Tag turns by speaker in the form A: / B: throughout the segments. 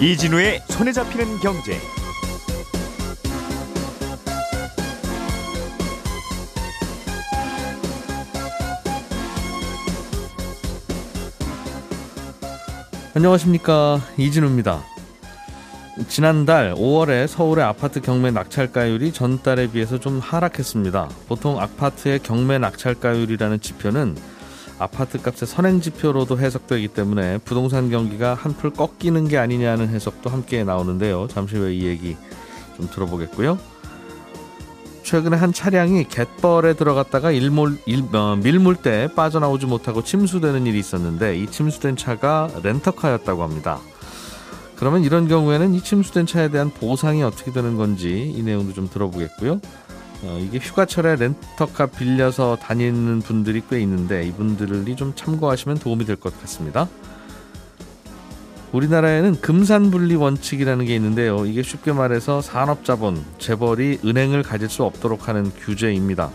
A: 이진우의 손에 잡히는 경제.
B: 안녕하십니까 이진우입니다. 지난달 5월에 서울의 아파트 경매 낙찰가율이 전달에 비해서 좀 하락했습니다. 보통 아파트의 경매 낙찰가율이라는 지표는 아파트 값의 선행 지표로도 해석되기 때문에 부동산 경기가 한풀 꺾이는 게 아니냐는 해석도 함께 나오는데요. 잠시 후에 이 얘기 좀 들어보겠고요. 최근에 한 차량이 갯벌에 들어갔다가 일몰, 일, 어, 밀물대에 빠져나오지 못하고 침수되는 일이 있었는데 이 침수된 차가 렌터카였다고 합니다. 그러면 이런 경우에는 이 침수된 차에 대한 보상이 어떻게 되는 건지 이 내용도 좀 들어보겠고요. 어, 이게 휴가철에 렌터카 빌려서 다니는 분들이 꽤 있는데 이분들이 좀 참고하시면 도움이 될 것 같습니다. 우리나라에는 금산분리 원칙이라는 게 있는데요. 이게 쉽게 말해서 산업자본, 재벌이 은행을 가질 수 없도록 하는 규제입니다.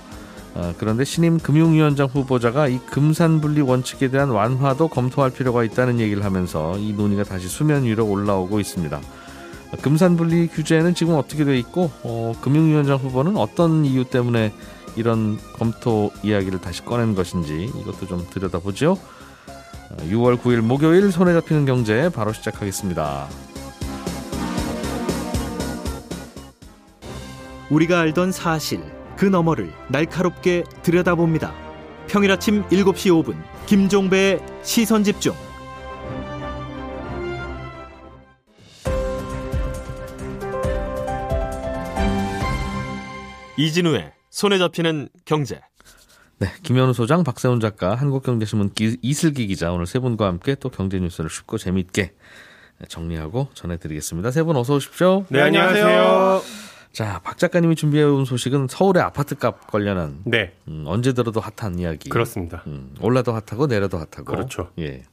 B: 어, 그런데 신임 금융위원장 후보자가 이 금산분리 원칙에 대한 완화도 검토할 필요가 있다는 얘기를 하면서 이 논의가 다시 수면 위로 올라오고 있습니다. 금산분리 규제는 지금 어떻게 돼 있고 어, 금융위원장 후보는 어떤 이유 때문에 이런 검토 이야기를 다시 꺼낸 것인지 이것도 좀 들여다보죠. 6월 9일 목요일 손에 잡히는 경제 바로 시작하겠습니다.
C: 우리가 알던 사실 그 너머를 날카롭게 들여다봅니다. 평일 아침 7시 5분 김종배의 시선 집중.
D: 이진우의 손에 잡히는 경제.
B: 네, 김현우 소장, 박세훈 작가, 한국경제신문 기, 이슬기 기자 오늘 세 분과 함께 또 경제 뉴스를 쉽고 재미있게 정리하고 전해드리겠습니다. 세 분 어서 오십시오.
E: 네, 안녕하세요.
B: 자, 박 작가님이 준비해온 소식은 서울의 아파트값 관련한
E: 네,
B: 음, 언제 들어도 핫한 이야기.
E: 그렇습니다.
B: 음, 올라도 핫하고 내려도 핫하고.
E: 그렇죠.
B: 예.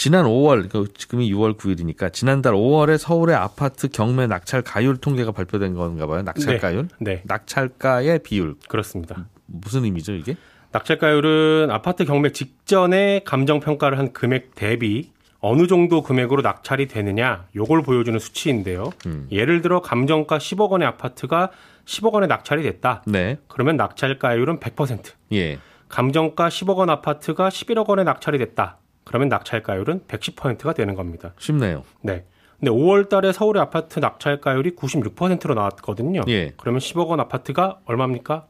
B: 지난 5월, 그 지금이 6월 9일이니까 지난달 5월에 서울의 아파트 경매 낙찰 가율 통계가 발표된 건가 봐요. 낙찰 가율?
E: 네,
B: 낙찰가의 비율.
E: 그렇습니다.
B: 무슨 의미죠, 이게?
E: 낙찰가율은 아파트 경매 직전에 감정 평가를 한 금액 대비 어느 정도 금액으로 낙찰이 되느냐 요걸 보여주는 수치인데요.
B: 음.
E: 예를 들어 감정가 10억 원의 아파트가 10억 원에 낙찰이 됐다.
B: 네.
E: 그러면 낙찰가율은 100%.
B: 예.
E: 감정가 10억 원 아파트가 11억 원에 낙찰이 됐다. 그러면 낙찰가율은 110%가 되는 겁니다.
B: 쉽네요.
E: 네. 근데 5월 달에 서울의 아파트 낙찰가율이 96%로 나왔거든요.
B: 예.
E: 그러면 10억 원 아파트가 얼마입니까?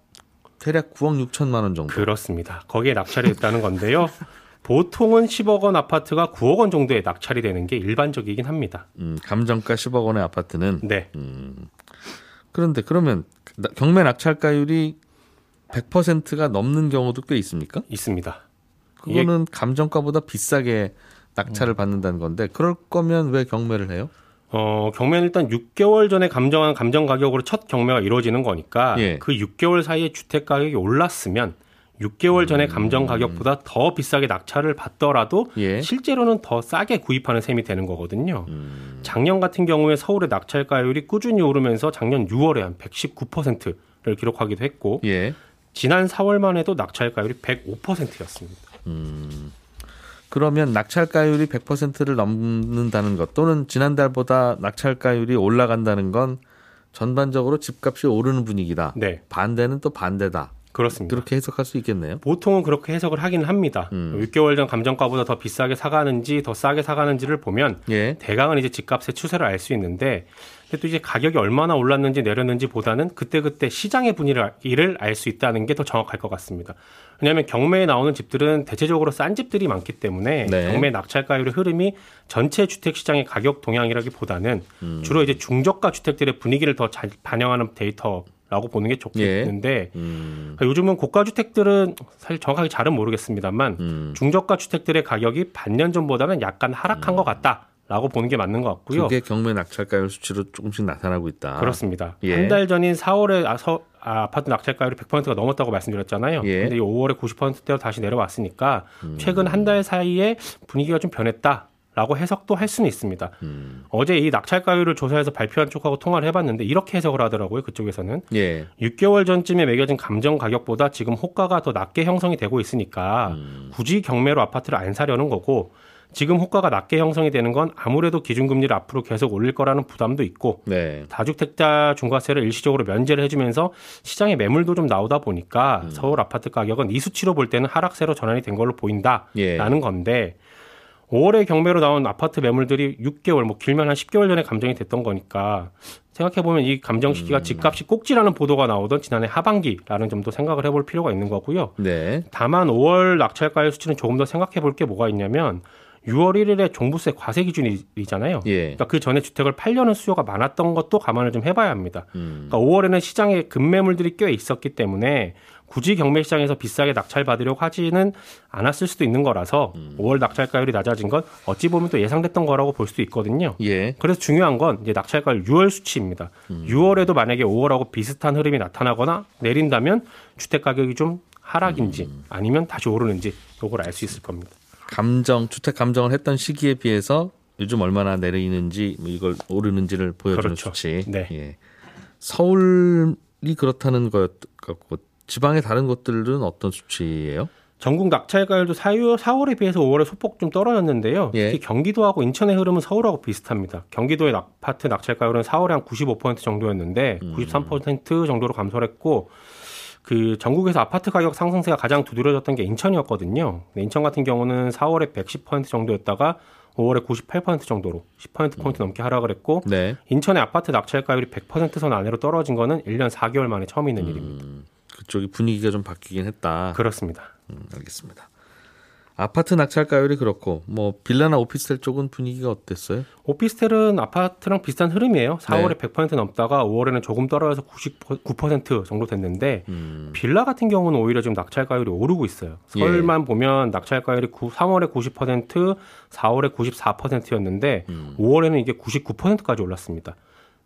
B: 대략 9억 6천만 원 정도.
E: 그렇습니다. 거기에 낙찰이 됐다는 건데요. 보통은 10억 원 아파트가 9억 원 정도에 낙찰이 되는 게 일반적이긴 합니다.
B: 음, 감정가 10억 원의 아파트는
E: 네.
B: 그런데 그러면 나- 경매 낙찰가율이 100%가 넘는 경우도 꽤 있습니까?
E: 있습니다.
B: 그거는 감정가보다 비싸게 낙찰을 받는다는 건데 그럴 거면 왜 경매를 해요?
E: 어, 경매는 일단 6개월 전에 감정한 감정 가격으로 첫 경매가 이루어지는 거니까
B: 예.
E: 그 6개월 사이에 주택 가격이 올랐으면 6개월 전에 감정 가격보다 더 비싸게 낙찰을 받더라도
B: 음. 예.
E: 실제로는 더 싸게 구입하는 셈이 되는 거거든요.
B: 음.
E: 작년 같은 경우에 서울의 낙찰가율이 꾸준히 오르면서 작년 6월에 한 119%를 기록하기도 했고
B: 예.
E: 지난 4월만 해도 낙찰가율이 105%였습니다.
B: 그러면 낙찰가율이 100%를 넘는다는 것 또는 지난달보다 낙찰가율이 올라간다는 건 전반적으로 집값이 오르는 분위기다.
E: 네,
B: 반대는 또 반대다.
E: 그렇습니다.
B: 그렇게 해석할 수 있겠네요.
E: 보통은 그렇게 해석을 하긴 합니다.
B: 음.
E: 6개월 전 감정가보다 더 비싸게 사가는지 더 싸게 사가는지를 보면
B: 예.
E: 대강은 이제 집값의 추세를 알 수 있는데 근데 또 이제 가격이 얼마나 올랐는지 내렸는지 보다는 그때그때 시장의 분위기를 알 수 있다는 게 더 정확할 것 같습니다. 왜냐하면 경매에 나오는 집들은 대체적으로 싼 집들이 많기 때문에
B: 네.
E: 경매 낙찰가율의 흐름이 전체 주택 시장의 가격 동향이라기보다는
B: 음.
E: 주로 이제 중저가 주택들의 분위기를 더 잘 반영하는 데이터 라고 보는 게 좋겠는데
B: 음.
E: 그러니까 요즘은 고가 주택들은 사실 정확하게 잘은 모르겠습니다만
B: 음.
E: 중저가 주택들의 가격이 반년 전보다는 약간 하락한 것 같다 라고 보는 게 맞는 것 같고요.
B: 그게 경매 낙찰가율 수치로 조금씩 나타나고 있다.
E: 그렇습니다.
B: 예.
E: 한달 전인 4월에 아, 서, 아, 아파트 낙찰가율이 100%가 넘었다고 말씀드렸잖아요.
B: 예. 음.
E: 근데 이 5월에 90%대로 다시 내려왔으니까 최근 한 달 사이에 분위기가 좀 변했다. 라고 해석도 할 수는 있습니다.
B: 음.
E: 어제 이 낙찰가율을 조사해서 발표한 쪽하고 통화를 해봤는데 이렇게 해석을 하더라고요. 그쪽에서는
B: 예.
E: 6개월 전쯤에 매겨진 감정 가격보다 지금 호가가 더 낮게 형성이 되고 있으니까
B: 음.
E: 굳이 경매로 아파트를 안 사려는 거고 지금 호가가 낮게 형성이 되는 건 아무래도 기준금리를 앞으로 계속 올릴 거라는 부담도 있고
B: 네.
E: 다주택자 중과세를 일시적으로 면제를 해주면서 시장에 매물도 좀 나오다 보니까
B: 음.
E: 서울 아파트 가격은 이 수치로 볼 때는 하락세로 전환이 된 걸로 보인다라는
B: 예.
E: 건데 5월에 경매로 나온 아파트 매물들이 6개월 뭐 길면 한 10개월 전에 감정이 됐던 거니까 생각해 보면 이 감정 시기가
B: 음.
E: 집값이 꼭지라는 보도가 나오던 지난해 하반기라는 점도 생각을 해볼 필요가 있는 거고요.
B: 네.
E: 다만 5월 낙찰가율 수치는 조금 더 생각해 볼 게 뭐가 있냐면 6월 1일에 종부세 과세 기준이잖아요.
B: 예.
E: 그러니까 그 전에 주택을 팔려는 수요가 많았던 것도 감안을 좀 해봐야 합니다.
B: 음.
E: 그러니까 5월에는 시장에 급매물들이 꽤 있었기 때문에 굳이 경매 시장에서 비싸게 낙찰받으려고 하지는 않았을 수도 있는 거라서
B: 음.
E: 5월 낙찰가율이 낮아진 건 어찌 보면 또 예상됐던 거라고 볼 수도 있거든요.
B: 예.
E: 그래서 중요한 건 이제 낙찰가율 6월 수치입니다.
B: 음.
E: 6월에도 만약에 5월하고 비슷한 흐름이 나타나거나 내린다면 주택 가격이 좀 하락인지
B: 음.
E: 아니면 다시 오르는지 요걸 알 수 있을 겁니다.
B: 감정 주택 감정을 했던 시기에 비해서 요즘 얼마나 내리는지 뭐 이걸 오르는지를 보여주는
E: 그렇죠.
B: 수치.
E: 네.
B: 예. 서울이 그렇다는 것 같고 지방의 다른 곳들은 어떤 수치예요?
E: 전국 낙찰가율도 4월, 에 비해서 5월에 소폭 좀 떨어졌는데요.
B: 예.
E: 특히 경기도하고 인천의 흐름은 서울하고 비슷합니다. 경기도의 아파트 낙찰가율은 4월에 한 95% 정도였는데
B: 음.
E: 93% 정도로 감소를 했고 그 전국에서 아파트 가격 상승세가 가장 두드러졌던 게 인천이었거든요. 인천 같은 경우는 4월에 110% 정도였다가 5월에 98% 정도로 10%포인트 넘게 하락을 했고
B: 네.
E: 인천의 아파트 낙찰가율이 100%선 안으로 떨어진 거는 1년 4개월 만에 처음 있는 일입니다.
B: 음, 그쪽이 분위기가 좀 바뀌긴 했다.
E: 그렇습니다.
B: 음, 알겠습니다. 아파트 낙찰가율이 그렇고 뭐 빌라나 오피스텔 쪽은 분위기가 어땠어요?
E: 오피스텔은 아파트랑 비슷한 흐름이에요. 4월에
B: 네.
E: 100% 넘다가 5월에는 조금 떨어져서 99% 정도 됐는데
B: 음,
E: 빌라 같은 경우는 오히려 지금 낙찰가율이 오르고 있어요.
B: 예.
E: 서울만 보면 낙찰가율이 9, 3월에 90%, 4월에 94%였는데
B: 음.
E: 5월에는 이게 99%까지 올랐습니다.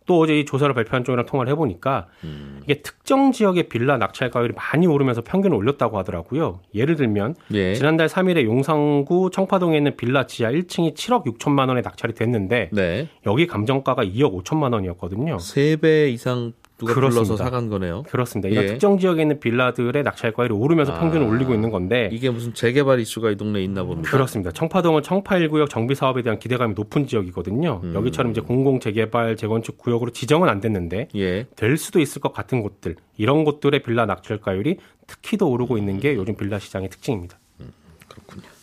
E: 또 어제 이 조사를 발표한 쪽이랑 통화를 해보니까
B: 음.
E: 이게 특정 지역의 빌라 낙찰 가율이 많이 오르면서 평균을 올렸다고 하더라고요. 예를 들면
B: 예.
E: 지난달 3일에 용산구 청파동에 있는 빌라 지하 1층이 7억 6천만 원에 낙찰이 됐는데
B: 네.
E: 여기 감정가가 2억 5천만 원이었거든요.
B: 세배 이상 누가 불러서
E: 그렇습니다.
B: 사간 거네요.
E: 그렇습니다. 이런
B: 예.
E: 특정 지역에 있는 빌라들의 낙찰 가율이 오르면서
B: 아.
E: 평균을 올리고 있는 건데
B: 이게 무슨 재개발 이슈가 이 동네에 있나 봅니다.
E: 그렇습니다. 청파동은 청파 1구역 정비 사업에 대한 기대감이 높은 지역이거든요.
B: 음.
E: 여기처럼 이제 공공 재개발 재건축 구역으로 지정은 안 됐는데
B: 예.
E: 될 수도 있을 것 같은 곳들 이런 곳들의 빌라 낙찰 가율이 특히 더 오르고 있는 게 요즘 빌라 시장의 특징입니다.
B: 그렇군요.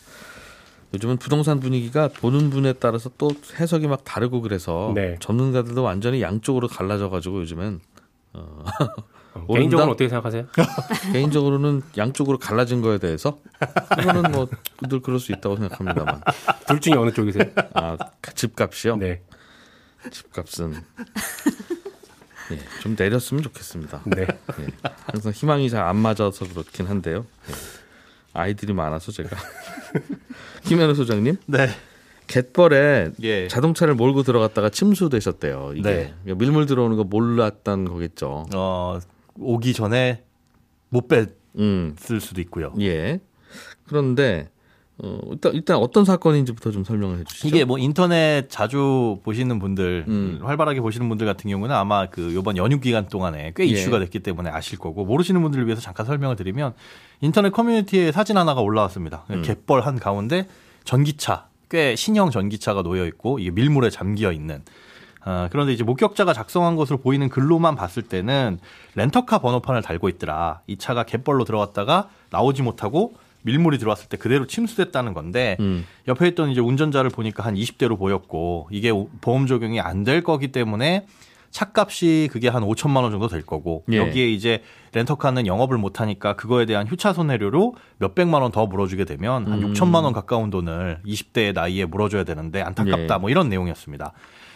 B: 요즘은 부동산 분위기가 보는 분에 따라서 또 해석이 막 다르고 그래서
E: 네.
B: 전문가들도 완전히 양쪽으로 갈라져 가지고 요즘은
E: 어,
B: 오른다?
E: 개인적으로 어떻게 생각하세요?
B: 개인적으로는 양쪽으로 갈라진 거에 대해서 이거는 뭐 늘 그럴 수 있다고 생각합니다만
E: 둘 중에 어느 쪽이세요?
B: 아 집값이요?
E: 네.
B: 집값은 예, 좀 내렸으면 좋겠습니다.
E: 네.
B: 예, 항상 희망이 잘 안 맞아서 그렇긴 한데요. 예, 아이들이 많아서 제가 김현우 소장님
F: 네.
B: 갯벌에
F: 예.
B: 자동차를 몰고 들어갔다가 침수되셨대요. 이게
F: 네.
B: 그러니까 밀물 들어오는 거 몰랐던 거겠죠.
F: 어, 오기 전에 못 뺐을
B: 음,
F: 수도 있고요.
B: 예. 그런데 어, 일단 일단 어떤 사건인지부터 좀 설명을 해주시죠.
F: 이게 뭐 인터넷 자주 보시는 분들,
B: 음.
F: 활발하게 보시는 분들 같은 경우는 아마 그 요번 연휴 기간 동안에 꽤
B: 예.
F: 이슈가 됐기 때문에 아실 거고 모르시는 분들을 위해서 잠깐 설명을 드리면 인터넷 커뮤니티에 사진 하나가 올라왔습니다.
B: 음.
F: 갯벌 한 가운데 전기차, 꽤 신형 전기차가 놓여 있고 이게 밀물에 잠겨 있는 아, 그런데 이제 목격자가 작성한 것으로 보이는 글로만 봤을 때는 렌터카 번호판을 달고 있더라. 이 차가 갯벌로 들어갔다가 나오지 못하고 밀물이 들어왔을 때 그대로 침수됐다는 건데
B: 음.
F: 옆에 있던 이제 운전자를 보니까 한 20대로 보였고 이게 오- 보험 적용이 안 될 거기 때문에 차값이 그게 한 5천만 원 정도 될 거고
B: 예.
F: 여기에 이제 렌터카는 영업을 못 하니까 그거에 대한 휴차 손해료로 몇 백만 원 더 물어주게 되면 한
B: 음.
F: 6천만 원 가까운 돈을 20대의 나이에 물어줘야 되는데 안타깝다
B: 예.
F: 뭐 이런 내용이었습니다.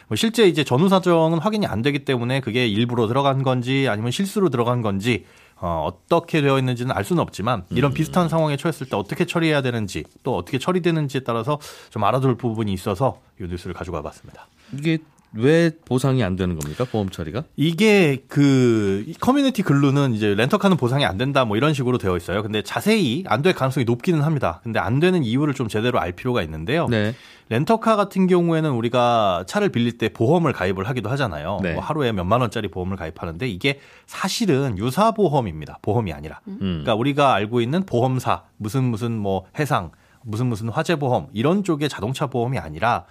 F: 뭐 실제 이제 전후 사정은 확인이 안 되기 때문에 그게 일부러 들어간 건지 아니면 실수로 들어간 건지 어, 어떻게 되어 있는지는 알 수는 없지만 이런 비슷한 상황에 처했을 때 어떻게 처리해야 되는지 또 어떻게 처리되는지에 따라서 좀 알아둘 부분이 있어서 이 뉴스를 가지고 와봤습니다.
B: 이게 왜 보상이 안 되는 겁니까? 보험 처리가?
F: 이게 그이 커뮤니티 글로는 이제 렌터카는 보상이 안 된다 뭐 이런 식으로 되어 있어요. 근데 자세히 안 될 가능성이 높기는 합니다. 근데 안 되는 이유를 좀 제대로 알 필요가 있는데요.
B: 네.
F: 렌터카 같은 경우에는 우리가 차를 빌릴 때 보험을 가입을 하기도 하잖아요.
B: 네.
F: 뭐 하루에 몇만 원짜리 보험을 가입하는데 이게 사실은 유사 보험입니다. 보험이 아니라.
B: 음.
F: 그러니까 우리가 알고 있는 보험사 무슨 무슨 뭐 해상 무슨 무슨 화재 보험 이런 쪽의 자동차 보험이 아니라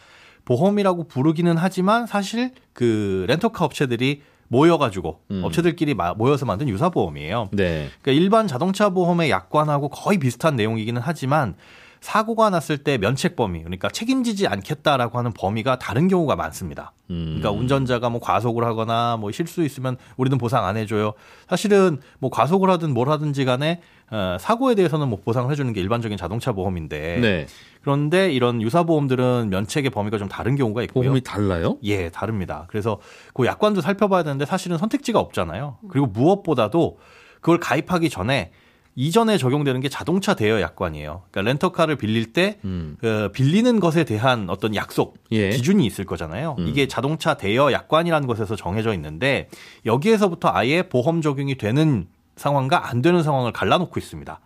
F: 보험이라고 부르기는 하지만 사실 그 렌터카 업체들이 모여가지고
B: 음.
F: 업체들끼리 마- 모여서 만든 유사 보험이에요.
B: 네.
F: 그러니까 일반 자동차 보험의 약관하고 거의 비슷한 내용이기는 하지만 사고가 났을 때 면책 범위, 그러니까 책임지지 않겠다라고 하는 범위가 다른 경우가 많습니다.
B: 음.
F: 그러니까 운전자가 뭐 과속을 하거나 뭐 실수 있으면 우리는 보상 안 해줘요. 사실은 뭐 과속을 하든 뭘 하든지 간에 어, 사고에 대해서는 뭐 보상을 해주는 게 일반적인 자동차 보험인데
B: 네.
F: 그런데 이런 유사 보험들은 면책의 범위가 좀 다른 경우가 있고요.
B: 보험이 달라요?
F: 예, 다릅니다. 그래서 그 약관도 살펴봐야 되는데 사실은 선택지가 없잖아요. 그리고 무엇보다도 그걸 가입하기 전에 이전에 적용되는 게 자동차 대여 약관이에요. 그러니까 렌터카를 빌릴 때
B: 음.
F: 그 빌리는 것에 대한 어떤 약속
B: 예.
F: 기준이 있을 거잖아요.
B: 음.
F: 이게 자동차 대여 약관이라는 것에서 정해져 있는데 여기에서부터 아예 보험 적용이 되는 상황과 안 되는 상황을 갈라놓고 있습니다.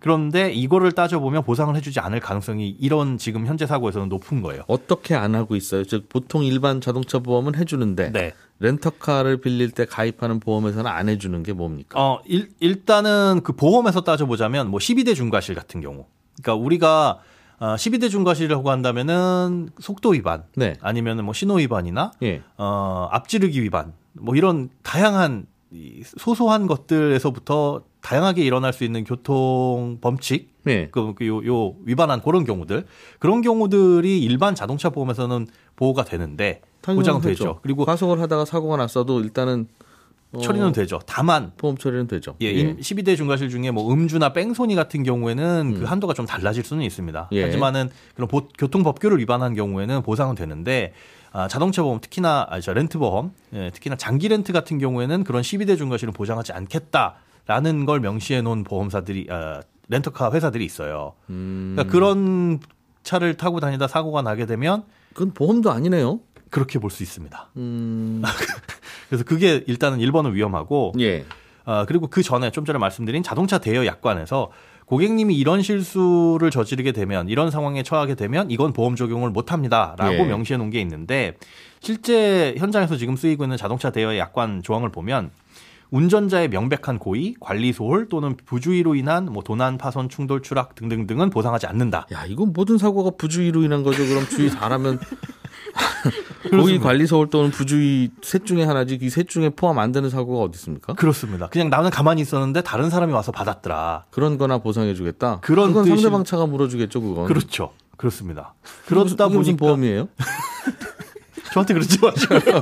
F: 그런데 이거를 따져보면 보상을 해주지 않을 가능성이 이런 지금 현재 사고에서는 높은 거예요.
B: 어떻게 안 하고 있어요? 즉 보통 일반 자동차 보험은 해주는데
F: 네.
B: 렌터카를 빌릴 때 가입하는 보험에서는 안 해주는 게 뭡니까?
F: 어, 일, 일단은 그 보험에서 따져보자면 뭐 12대 중과실 같은 경우. 그러니까 우리가 어, 12대 중과실이라고 한다면은 속도 위반
B: 네.
F: 아니면은 뭐 신호 위반이나
B: 예.
F: 어, 앞지르기 위반 뭐 이런 다양한 이 소소한 것들에서부터 다양하게 일어날 수 있는 교통 범칙
B: 네.
F: 그, 그 요, 요 위반한 그런 경우들 그런 경우들이 일반 자동차 보험에서는 보호가 되는데 보장되죠.
B: 당연하죠.
F: 그리고
B: 과속을 하다가 사고가 났어도 일단은 어,
F: 처리는 되죠. 다만
B: 보험 처리는 되죠.
F: 예, 임- 12대 중과실 중에 뭐 음주나 뺑소니 같은 경우에는
B: 음.
F: 그 한도가 좀 달라질 수는 있습니다.
B: 예.
F: 하지만은 그런 보- 교통법규를 위반한 경우에는 보상은 되는데 아, 자동차 보험 특히나 아, 저 렌트 보험 예, 특히나 장기 렌트 같은 경우에는 그런 12대 중과실은 보장하지 않겠다라는 걸 명시해 놓은 보험사들이 아, 렌터카 회사들이 있어요.
B: 음,
F: 그러니까 그런 차를 타고 다니다 사고가 나게 되면
B: 그건 보험도 아니네요.
F: 그렇게 볼 수 있습니다.
B: 음,
F: 그래서 그게 일단은 1번은 위험하고
B: 예.
F: 아, 그리고 그 전에 좀 전에 말씀드린 자동차 대여 약관에서 고객님이 이런 실수를 저지르게 되면 이런 상황에 처하게 되면 이건 보험 적용을 못 합니다라고
B: 예.
F: 명시해 놓은 게 있는데 실제 현장에서 지금 쓰이고 있는 자동차 대여 약관 조항을 보면 운전자의 명백한 고의, 관리 소홀 또는 부주의로 인한 뭐 도난, 파손, 충돌, 추락 등등등은 보상하지 않는다.
B: 야, 이건 모든 사고가 부주의로 인한 거죠. 그럼 주의 잘하면 고의 관리 서울 또는 부주의 셋 중에 하나지 이 셋 중에 포함 안 되는 사고가 어디 있습니까?
F: 그렇습니다. 그냥 나는 가만히 있었는데 다른 사람이 와서 받았더라.
B: 그런 거나 보상해 주겠다.
F: 그런
B: 그건
F: 뜻이-
B: 상대방 차가 물어 주겠죠, 그건.
F: 그렇죠. 그렇습니다. 그러다
B: 이게 무슨 보험이에요?
F: 저한테 그러지 마시고요.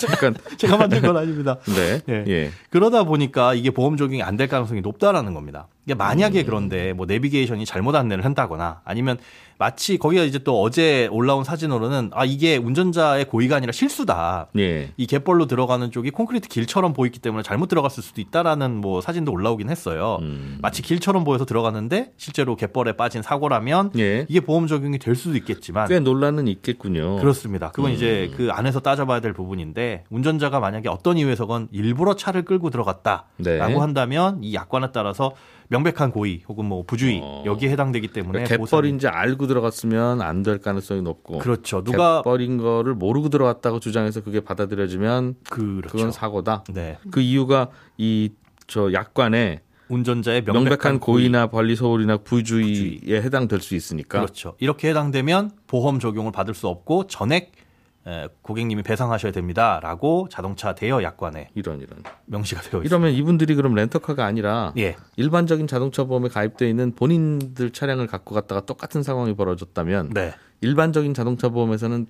B: 잠깐.
F: 제가 만든 건 아닙니다.
B: 네.
F: 예.
B: 예.
F: 그러다 보니까 이게 보험 적용이 안 될 가능성이 높다라는 겁니다. 이게 만약에
B: 음.
F: 그런데 뭐 내비게이션이 잘못 안내를 한다거나 아니면 마치 거기가 이제 또 어제 올라온 사진으로는 아 이게 운전자의 고의가 아니라 실수다.
B: 예.
F: 이 갯벌로 들어가는 쪽이 콘크리트 길처럼 보이기 때문에 잘못 들어갔을 수도 있다라는 뭐 사진도 올라오긴 했어요.
B: 음.
F: 마치 길처럼 보여서 들어갔는데 실제로 갯벌에 빠진 사고라면
B: 예.
F: 이게 보험 적용이 될 수도 있겠지만
B: 꽤 논란은 있겠군요.
F: 그렇습니다. 그건
B: 음.
F: 이제 그 안에서 따져봐야 될 부분인데 운전자가 만약에 어떤 이유에서건 일부러 차를 끌고 들어갔다라고
B: 네.
F: 한다면 이 약관에 따라서 명백한 고의 혹은 뭐 부주의
B: 어.
F: 여기에 해당되기 때문에
B: 그러니까
F: 보상이-
B: 갯벌인지 알고 들어갔으면 안 될 가능성이 높고.
F: 그렇죠. 누가
B: 갯벌인 거를 모르고 들어갔다고 주장해서 그게 받아들여지면
F: 그렇죠.
B: 그건 사고다.
F: 네.
B: 그 이유가 이 저 약관에
F: 운전자의
B: 명백한,
F: 명백한, 고의.
B: 고의나 관리 소홀이나 부주의에 해당될 수 있으니까.
F: 그렇죠. 이렇게 해당되면 보험 적용을 받을 수 없고 전액 에, 고객님이 배상하셔야 됩니다라고 자동차 대여 약관에
B: 이런 이런.
F: 명시가 되어 있습니다.
B: 이러면 이분들이 그럼 렌터카가 아니라
F: 예.
B: 일반적인 자동차 보험에 가입되어 있는 본인들 차량을 갖고 갔다가 똑같은 상황이 벌어졌다면
F: 네.
B: 일반적인 자동차 보험에서는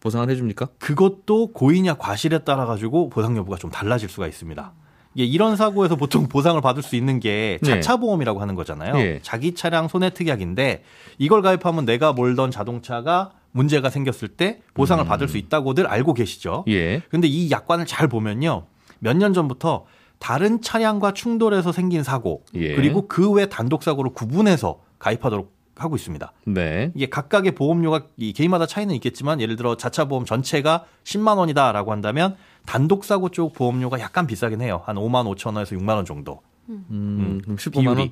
B: 보상을 해줍니까?
F: 그것도 고의냐 과실에 따라 가지고 보상 여부가 좀 달라질 수가 있습니다. 이게 이런 사고에서 보통 보상을 받을 수 있는 게
B: 네.
F: 자차 보험이라고 하는 거잖아요.
B: 예.
F: 자기 차량 손해 특약인데 이걸 가입하면 내가 몰던 자동차가 문제가 생겼을 때 보상을 받을 수 있다고들 알고 계시죠.
B: 음. 예.
F: 근데 이 약관을 잘 보면요. 몇 년 전부터 다른 차량과 충돌해서 생긴 사고
B: 예.
F: 그리고 그 외 단독 사고를 구분해서 가입하도록 하고 있습니다.
B: 네.
F: 이게 각각의 보험료가 이 개인마다 차이는 있겠지만 예를 들어 자차 보험 전체가 10만 원이다라고 한다면 단독 사고 쪽 보험료가 약간 비싸긴 해요. 한 5만 5천 원에서 6만 원 정도.
B: 음, 그럼 15만 원.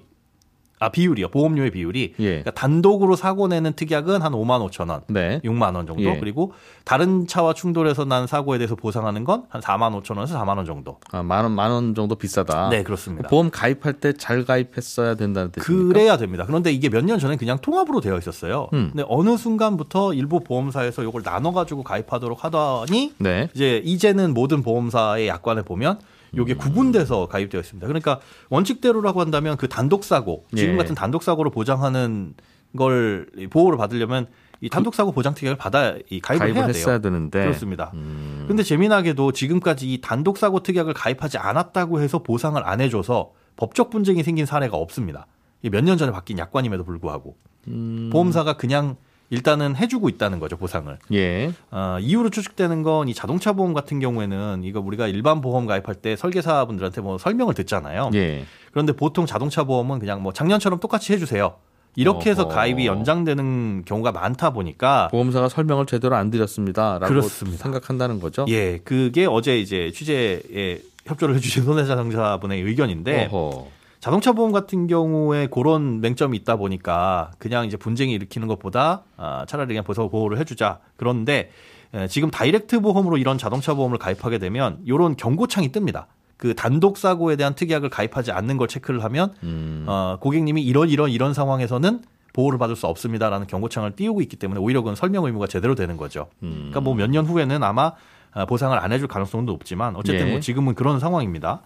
F: 아 비율이요. 보험료의 비율이
B: 예.
F: 그러니까 단독으로 사고 내는 특약은 한 5만 5천 원,
B: 네.
F: 6만 원 정도.
B: 예.
F: 그리고 다른 차와 충돌해서 난 사고에 대해서 보상하는 건 한 4만 5천 원에서 4만 원 정도.
B: 아, 만 원, 만 원 정도 비싸다.
F: 네, 그렇습니다.
B: 보험 가입할 때 잘 가입했어야 된다는 뜻입니까?
F: 그래야 됩니다. 그런데 이게 몇 년 전에 그냥 통합으로 되어 있었어요.
B: 음.
F: 근데 어느 순간부터 일부 보험사에서 이걸 나눠 가지고 가입하도록 하더니
B: 네.
F: 이제 이제는 모든 보험사의 약관에 보면 요게
B: 음.
F: 구분돼서 가입되어 있습니다. 그러니까 원칙대로라고 한다면 그 단독 사고 지금
B: 예.
F: 같은 단독 사고를 보장하는 걸 보호를 받으려면 이 단독 사고 보장 특약을 받아 이 가입을,
B: 가입을
F: 해야
B: 했어야
F: 돼요.
B: 되는데.
F: 그렇습니다.
B: 음.
F: 근데 재미나게도 지금까지 이 단독 사고 특약을 가입하지 않았다고 해서 보상을 안 해줘서 법적 분쟁이 생긴 사례가 없습니다. 몇 년 전에 바뀐 약관임에도 불구하고
B: 음.
F: 보험사가 그냥 일단은 해주고 있다는 거죠 보상을.
B: 예.
F: 어, 이유로 추측되는 건 이 자동차 보험 같은 경우에는 이거 우리가 일반 보험 가입할 때 설계사분들한테 뭐 설명을 듣잖아요.
B: 예.
F: 그런데 보통 자동차 보험은 그냥 뭐 작년처럼 똑같이 해주세요. 이렇게 해서
B: 어허.
F: 가입이 연장되는 경우가 많다 보니까
B: 보험사가 설명을 제대로 안 드렸습니다라고
F: 그렇습니다.
B: 생각한다는 거죠.
F: 예, 그게 어제 이제 취재에 협조를 해주신 손해자상자분의 의견인데
B: 어허.
F: 자동차 보험 같은 경우에 그런 맹점이 있다 보니까 그냥 이제 분쟁이 일으키는 것보다 아, 차라리 그냥 보서 보호를 해주자. 그런데 에, 지금 다이렉트 보험으로 이런 자동차 보험을 가입하게 되면 이런 경고창이 뜹니다. 그 단독 사고에 대한 특약을 가입하지 않는 걸 체크를 하면
B: 음.
F: 어, 고객님이 이런 이런 이런 상황에서는 보호를 받을 수 없습니다라는 경고창을 띄우고 있기 때문에 오히려 그건 설명 의무가 제대로 되는 거죠.
B: 음.
F: 그러니까 뭐 몇 년 후에는 아마 아, 보상을 안 해줄 가능성도 높지만 어쨌든
B: 예.
F: 뭐 지금은 그런 상황입니다.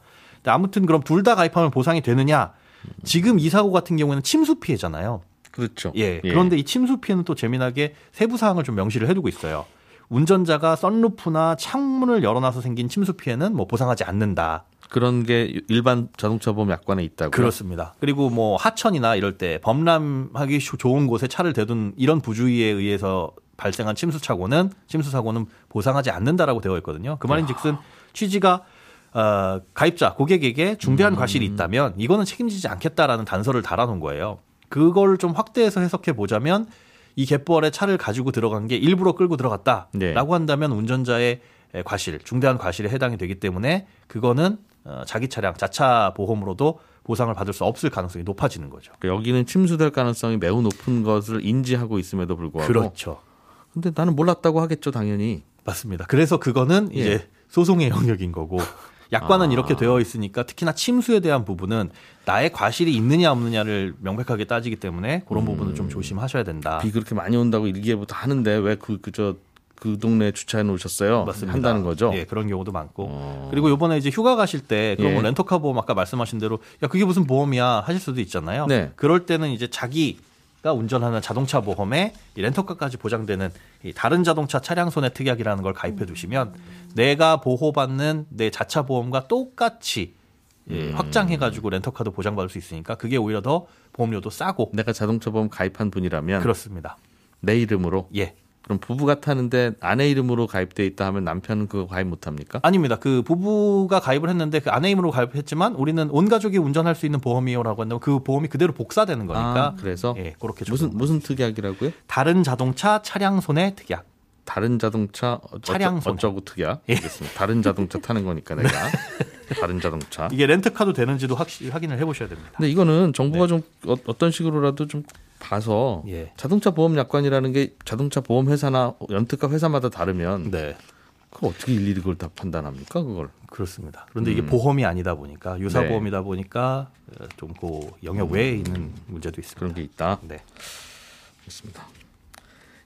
F: 아무튼 그럼 둘 다 가입하면 보상이 되느냐? 지금 이 사고 같은 경우에는 침수 피해잖아요.
B: 그렇죠.
F: 예. 그런데 이 침수 피해는 또 재미나게 세부 사항을 좀 명시를 해두고 있어요. 운전자가 썬루프나 창문을 열어놔서 생긴 침수 피해는 뭐 보상하지 않는다.
B: 그런 게 일반 자동차 보험 약관에 있다고요.
F: 그렇습니다. 그리고 뭐 하천이나 이럴 때 범람하기 쉬- 좋은 곳에 차를 대둔 이런 부주의에 의해서 발생한 침수 사고는 침수 사고는 보상하지 않는다라고 되어 있거든요. 그 말인즉슨 취지가 어, 가입자 고객에게 중대한 과실이 있다면 이거는 책임지지 않겠다라는 단서를 달아놓은 거예요. 그걸 좀 확대해서 해석해 보자면 이 갯벌에 차를 가지고 들어간 게 일부러 끌고 들어갔다라고
B: 네.
F: 한다면 운전자의 과실, 중대한 과실에 해당이 되기 때문에 그거는 어, 자기 차량 자차 보험으로도 보상을 받을 수 없을 가능성이 높아지는 거죠.
B: 그러니까 여기는 침수될 가능성이 매우 높은 것을 인지하고 있음에도 불구하고.
F: 그렇죠.
B: 근데 나는 몰랐다고 하겠죠, 당연히.
F: 맞습니다. 그래서 그거는
B: 예.
F: 이제 소송의 영역인 거고 약관은
B: 아.
F: 이렇게 되어 있으니까 특히나 침수에 대한 부분은 나의 과실이 있느냐 없느냐를 명백하게 따지기 때문에 그런 부분은
B: 음.
F: 좀 조심하셔야 된다.
B: 비 그렇게 많이 온다고 일기예보도 하는데 왜 그 그저 그 동네에 주차해 놓으셨어요?
F: 맞습니다.
B: 한다는 거죠.
F: 예, 그런 경우도 많고.
B: 어.
F: 그리고 요번에 이제 휴가 가실 때 그런
B: 예.
F: 뭐 렌터카 보험 아까 말씀하신 대로 야 그게 무슨 보험이야 하실 수도 있잖아요.
B: 네.
F: 그럴 때는 이제 자기 가 운전하는 자동차 보험에 이 렌터카까지 보장되는 이 다른 자동차 차량 손해 특약이라는 걸 가입해 두시면 내가 보호받는 내 자차 보험과 똑같이 예,
B: 음.
F: 확장해 가지고 렌터카도 보장받을 수 있으니까 그게 오히려 더 보험료도 싸고
B: 내가 자동차 보험 가입한 분이라면
F: 그렇습니다.
B: 내 이름으로
F: 예.
B: 그럼 부부가 타는데 아내 이름으로 가입돼 있다 하면 남편은 그거 가입 못 합니까?
F: 아닙니다. 그 부부가 가입을 했는데 그 아내 이름으로 가입했지만 우리는 온 가족이 운전할 수 있는 보험이요라고 한다면 그 보험이 그대로 복사되는 거니까
B: 아, 그래서
F: 예, 그렇게
B: 무슨. 무슨 특약이라고요?
F: 다른 자동차 차량 손해 특약.
B: 다른 자동차 어쩌,
F: 차량 손해.
B: 어쩌고 특약.
F: 예.
B: 알겠습니다. 다른 자동차 타는 거니까 내가 다른 자동차.
F: 이게 렌트카도 되는지도 확실히 확인을 해보셔야 됩니다.
B: 근데 이거는 정부가 좀 어, 어떤 식으로라도 좀 봐서
F: 예.
B: 자동차 보험 약관이라는 게 자동차 보험 회사나 렌트카 회사마다 다르면
F: 네,
B: 그걸 어떻게 일일이 그걸 다 판단합니까 그걸?
F: 그렇습니다. 그런데 이게 보험이 아니다 보니까 유사
B: 음. 네.
F: 보험이다 보니까 좀 그 영역 외에 있는 문제도 있습니다.
B: 그런 게 있다.
F: 네.
B: 그렇습니다.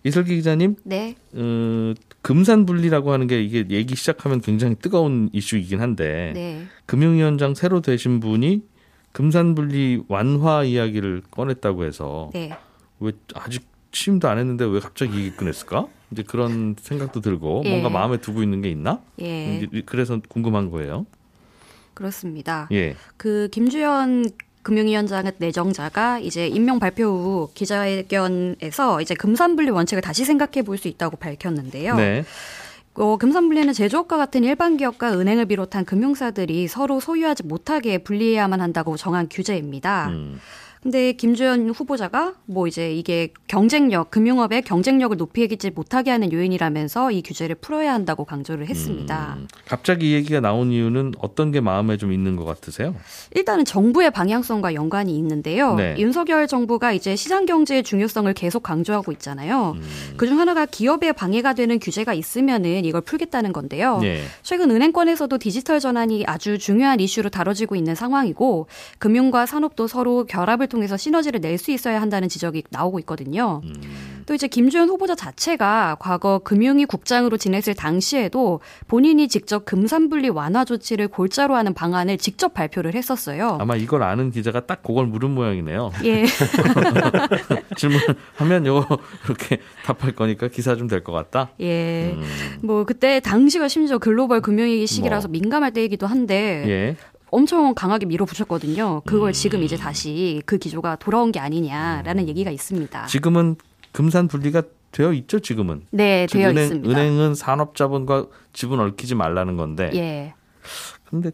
B: 이슬기 기자님,
G: 네.
B: 어, 금산 분리라고 하는 게 이게 얘기 시작하면 굉장히 뜨거운 이슈이긴 한데
G: 네.
B: 금융위원장 새로 되신 분이 금산 분리 완화 이야기를 꺼냈다고 해서
G: 네.
B: 왜 아직 취임도 안 했는데 왜 갑자기 얘기 꺼냈을까? 이제 그런 생각도 들고
G: 예.
B: 뭔가 마음에 두고 있는 게 있나?
G: 예.
B: 그래서 궁금한 거예요.
G: 그렇습니다.
B: 예.
G: 그 김주현 금융위원장의 내정자가 이제 임명 발표 후 기자회견에서 이제 금산분리 원칙을 다시 생각해 볼 수 있다고 밝혔는데요.
B: 네.
G: 어, 금산분리는 제조업과 같은 일반 기업과 은행을 비롯한 금융사들이 서로 소유하지 못하게 분리해야만 한다고 정한 규제입니다.
B: 음.
G: 근데 김주현 후보자가 뭐 이제 이게 경쟁력, 금융업의 경쟁력을 높이지 못하게 하는 요인이라면서 이 규제를 풀어야 한다고 강조를 했습니다.
B: 음, 갑자기 이 얘기가 나온 이유는 어떤 게 마음에 좀 있는 것 같으세요?
G: 일단은 정부의 방향성과 연관이 있는데요.
B: 네.
G: 윤석열 정부가 이제 시장 경제의 중요성을 계속 강조하고 있잖아요.
B: 음.
G: 그중 하나가 기업에 방해가 되는 규제가 있으면은 이걸 풀겠다는 건데요.
B: 예.
G: 최근 은행권에서도 디지털 전환이 아주 중요한 이슈로 다뤄지고 있는 상황이고 금융과 산업도 서로 결합을 통해서 시너지를 낼 수 있어야 한다는 지적이 나오고 있거든요.
B: 음.
G: 또 이제 김주현 후보자 자체가 과거 금융위 국장으로 지냈을 당시에도 본인이 직접 금산분리 완화 조치를 골자로 하는 방안을 직접 발표를 했었어요.
B: 아마 이걸 아는 기자가 딱 그걸 물은 모양이네요.
G: 예.
B: 질문하면 요거 이렇게 답할 거니까 기사 좀 될 것 같다.
G: 예.
B: 음.
G: 뭐 그때 당시가 심지어 글로벌 금융위기 시기라서
B: 뭐.
G: 민감할 때이기도 한데
B: 예.
G: 엄청 강하게 밀어붙였거든요. 그걸
B: 음.
G: 지금 이제 다시 그 기조가 돌아온 게 아니냐라는 얘기가 있습니다.
B: 지금은 금산 분리가 되어 있죠. 지금은.
G: 네,
B: 지금
G: 되어
B: 은행,
G: 있습니다.
B: 은행은 산업자본과 지분 얽히지 말라는 건데.
G: 예.
B: 근데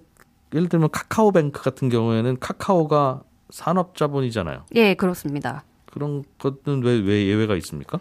B: 예를 들면 카카오뱅크 같은 경우에는 카카오가 산업자본이잖아요.
G: 예, 그렇습니다.
B: 그런 것은 왜, 왜 예외가 있습니까?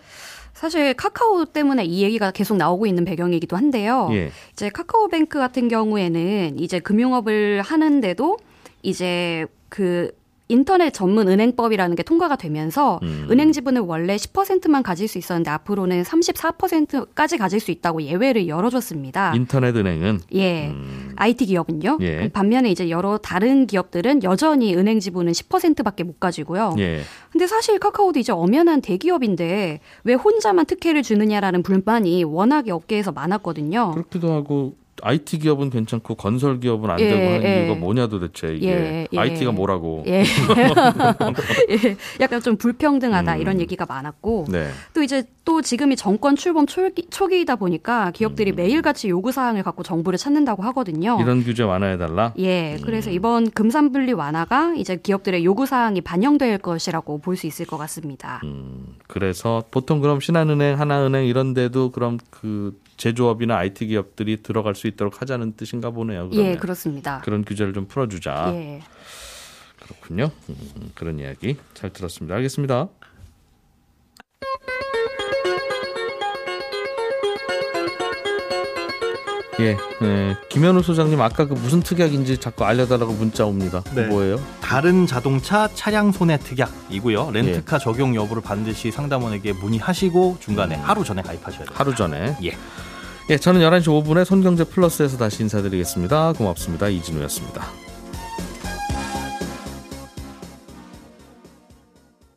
G: 사실 카카오 때문에 이 얘기가 계속 나오고 있는 배경이기도 한데요.
B: 예.
G: 이제 카카오뱅크 같은 경우에는 이제 금융업을 하는데도 이제 그 인터넷 전문 은행법이라는 게 통과가 되면서
B: 음.
G: 은행 지분을 원래 10%만 가질 수 있었는데 앞으로는 34%까지 가질 수 있다고 예외를 열어줬습니다.
B: 인터넷 은행은
G: 예.
B: 음,
G: IT 기업은요.
B: 예.
G: 반면에 이제 여러 다른 기업들은 여전히 은행 지분은 10%밖에 못 가지고요.
B: 예.
G: 근데 사실 카카오도 이제 엄연한 대기업인데 왜 혼자만 특혜를 주느냐라는 불만이 워낙에 업계에서 많았거든요.
B: 그렇기도 하고 IT 기업은 괜찮고 건설 기업은 안
G: 예,
B: 되고 하는
G: 예.
B: 이유가 뭐냐 도대체 이게
G: 예, 예.
B: IT가 뭐라고?
G: 예. 예. 약간 좀 불평등하다
B: 음.
G: 이런 얘기가 많았고
B: 네.
G: 또 이제 또 지금이 정권 출범 초기, 초기이다 보니까 기업들이 매일같이 요구 사항을 갖고 정부를 찾는다고 하거든요.
B: 음. 이런 규제 완화해 달라.
G: 예, 그래서 이번 금산 분리 완화가 이제 기업들의 요구 사항이 반영될 것이라고 볼 수 있을 것 같습니다.
B: 음, 그래서 보통 그럼 신한은행, 하나은행 이런 데도 그럼 그 제조업이나 IT 기업들이 들어갈 수 있도록 하자는 뜻인가 보네요. 그러면.
G: 예, 그렇습니다.
B: 그런 규제를 좀 풀어주자.
G: 예.
B: 그렇군요. 음, 그런 이야기 잘 들었습니다. 알겠습니다. 예, 예, 김현우 소장님 아까 그 무슨 특약인지 자꾸 알려달라고 문자 옵니다.
F: 네.
B: 뭐예요?
F: 다른 자동차 차량 손해 특약이고요.
B: 예.
F: 렌트카 적용 여부를 반드시 상담원에게 문의하시고 중간에 하루 전에 가입하셔야 돼요.
B: 하루 전에.
F: 예.
B: 예, 저는 11시 5분에 손경제 플러스에서 다시 인사드리겠습니다. 고맙습니다. 이진우였습니다.